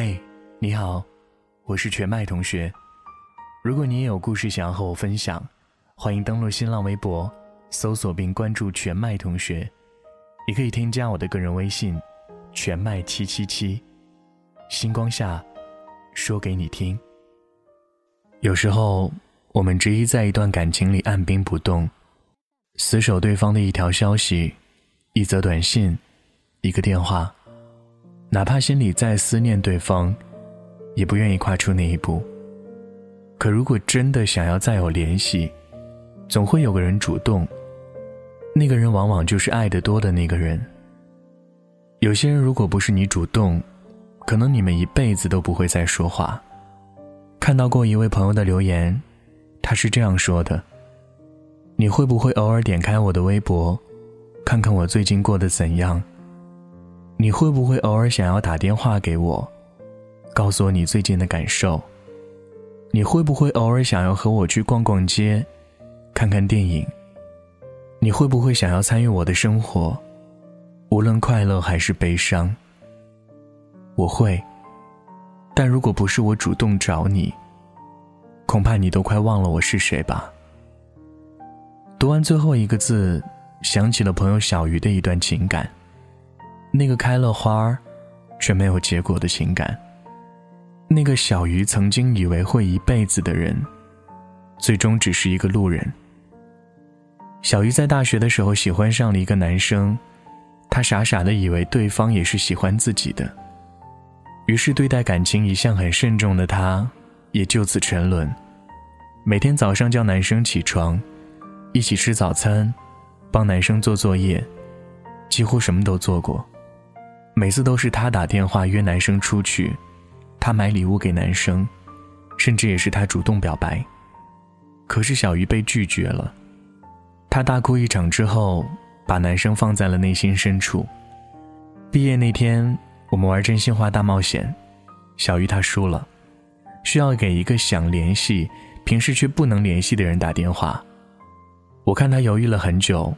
嘿，你好，我是全麦同学。如果你也有故事想要和我分享，欢迎登录新浪微博，搜索并关注全麦同学。也可以添加我的个人微信，全麦七七七。星光下，说给你听。有时候，我们执意在一段感情里按兵不动，死守对方的一条消息、一则短信、一个电话。哪怕心里再思念对方，也不愿意跨出那一步。可如果真的想要再有联系，总会有个人主动。那个人往往就是爱得多的那个人。有些人如果不是你主动，可能你们一辈子都不会再说话。看到过一位朋友的留言，他是这样说的：“你会不会偶尔点开我的微博，看看我最近过得怎样？”你会不会偶尔想要打电话给我，告诉我你最近的感受？你会不会偶尔想要和我去逛逛街，看看电影？你会不会想要参与我的生活，无论快乐还是悲伤？我会，但如果不是我主动找你，恐怕你都快忘了我是谁吧。读完最后一个字，想起了朋友小鱼的一段情感。那个开了花儿，却没有结果的情感。那个小鱼曾经以为会一辈子的人，最终只是一个路人。小鱼在大学的时候喜欢上了一个男生，他傻傻的以为对方也是喜欢自己的，于是对待感情一向很慎重的他，也就此沉沦。每天早上叫男生起床，一起吃早餐，帮男生做作业，几乎什么都做过。每次都是她打电话约男生出去，她买礼物给男生，甚至也是她主动表白。可是小鱼被拒绝了，她大哭一场之后，把男生放在了内心深处。毕业那天，我们玩真心话大冒险，小鱼他输了，需要给一个想联系，平时却不能联系的人打电话。我看他犹豫了很久，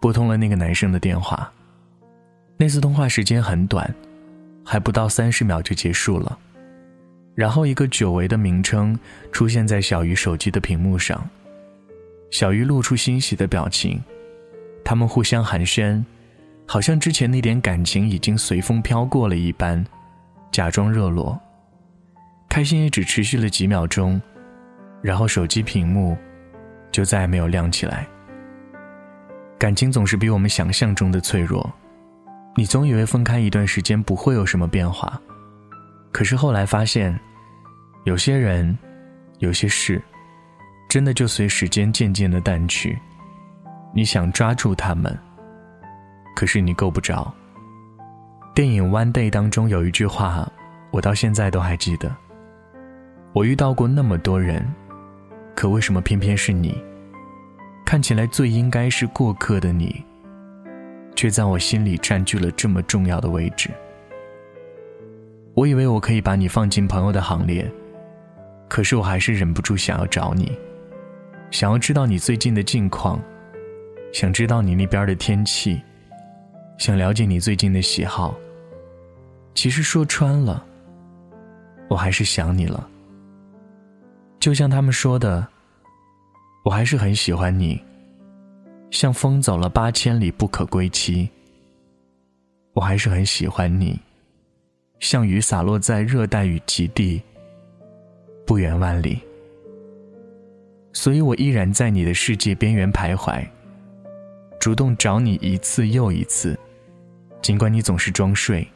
拨通了那个男生的电话。那次通话时间很短，还不到三十秒就结束了。然后一个久违的名称出现在小鱼手机的屏幕上，小鱼露出欣喜的表情。他们互相寒暄，好像之前那点感情已经随风飘过了一般，假装热络。开心也只持续了几秒钟，然后手机屏幕就再也没有亮起来。感情总是比我们想象中的脆弱。你总以为分开一段时间不会有什么变化，可是后来发现，有些人，有些事，真的就随时间渐渐的淡去。你想抓住他们，可是你够不着。电影《One Day》当中有一句话，我到现在都还记得。我遇到过那么多人，可为什么偏偏是你？看起来最应该是过客的你。却在我心里占据了这么重要的位置。我以为我可以把你放进朋友的行列，可是我还是忍不住想要找你，想要知道你最近的近况，想知道你那边的天气，想了解你最近的喜好。其实说穿了，我还是想你了。就像他们说的，我还是很喜欢你。像风走了八千里不可归期，我还是很喜欢你。像雨洒落在热带雨极地，不远万里。所以我依然在你的世界边缘徘徊，主动找你一次又一次，尽管你总是装睡，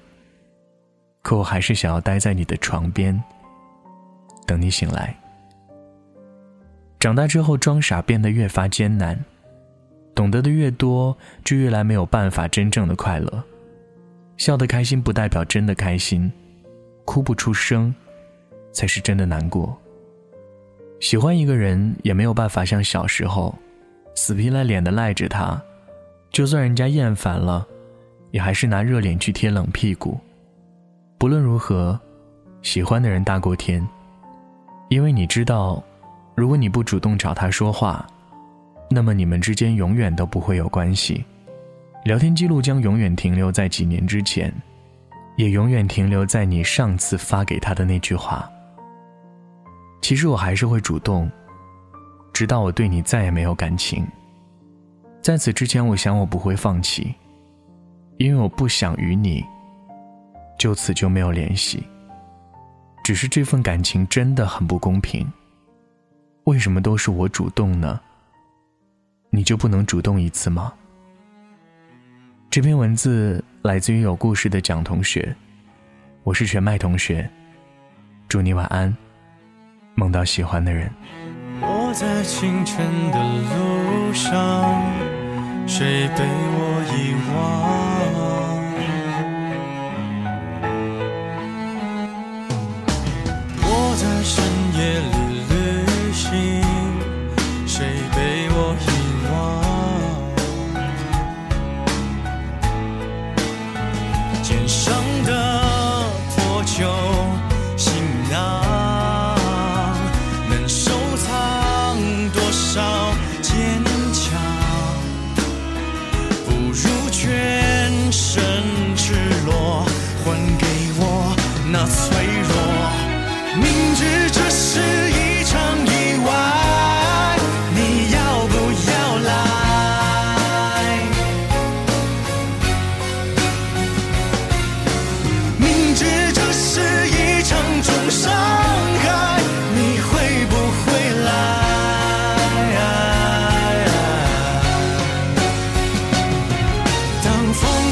可我还是想要待在你的床边，等你醒来。长大之后，装傻变得越发艰难。懂得的越多，就越来没有办法真正的快乐。笑得开心不代表真的开心，哭不出声，才是真的难过。喜欢一个人也没有办法像小时候，死皮赖脸的赖着他，就算人家厌烦了，也还是拿热脸去贴冷屁股。不论如何，喜欢的人大过天，因为你知道，如果你不主动找他说话。那么你们之间永远都不会有关系，聊天记录将永远停留在几年之前，也永远停留在你上次发给他的那句话。其实我还是会主动，直到我对你再也没有感情。在此之前，我想我不会放弃，因为我不想与你就此就没有联系。只是这份感情真的很不公平，为什么都是我主动呢？你就不能主动一次吗？这篇文字来自于有故事的蒋同学，我是全麦同学，祝你晚安，梦到喜欢的人。我在清晨的路上，谁被我遗忘？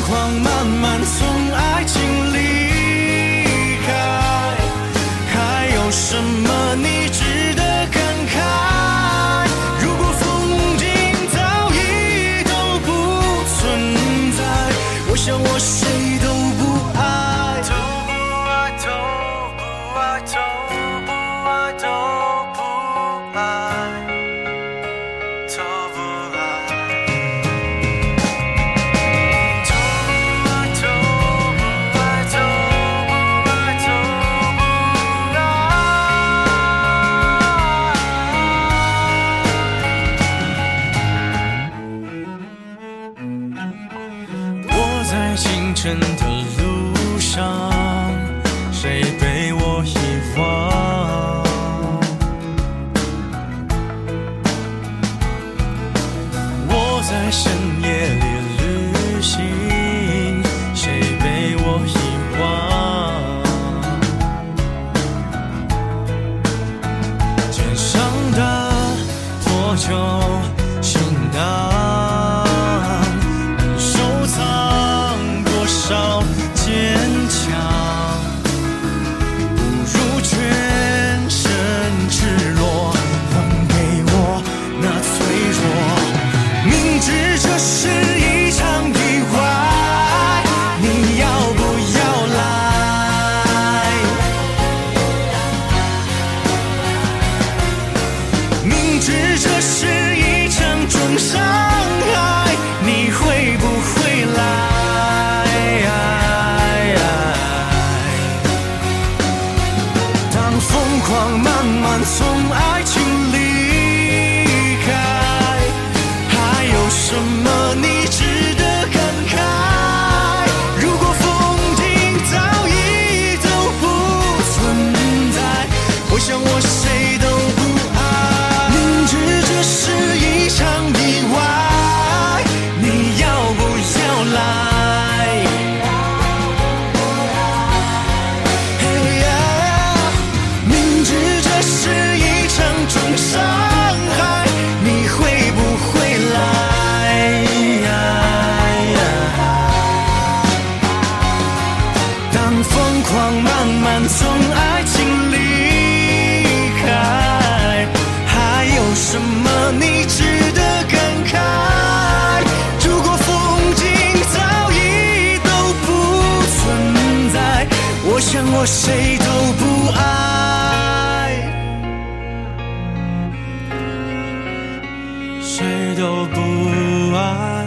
光慢慢从爱情离开还有什么你值得感慨？如果风景早已都不存在我想我谁都不爱。都不爱都不爱都深夜里旅行谁被我遗忘？肩上的破旧行囊能收藏多少坚强？疯狂慢慢从爱情离开还有什么你值得感慨？如果风景早已都不存在我想我谁都不爱。谁都不爱。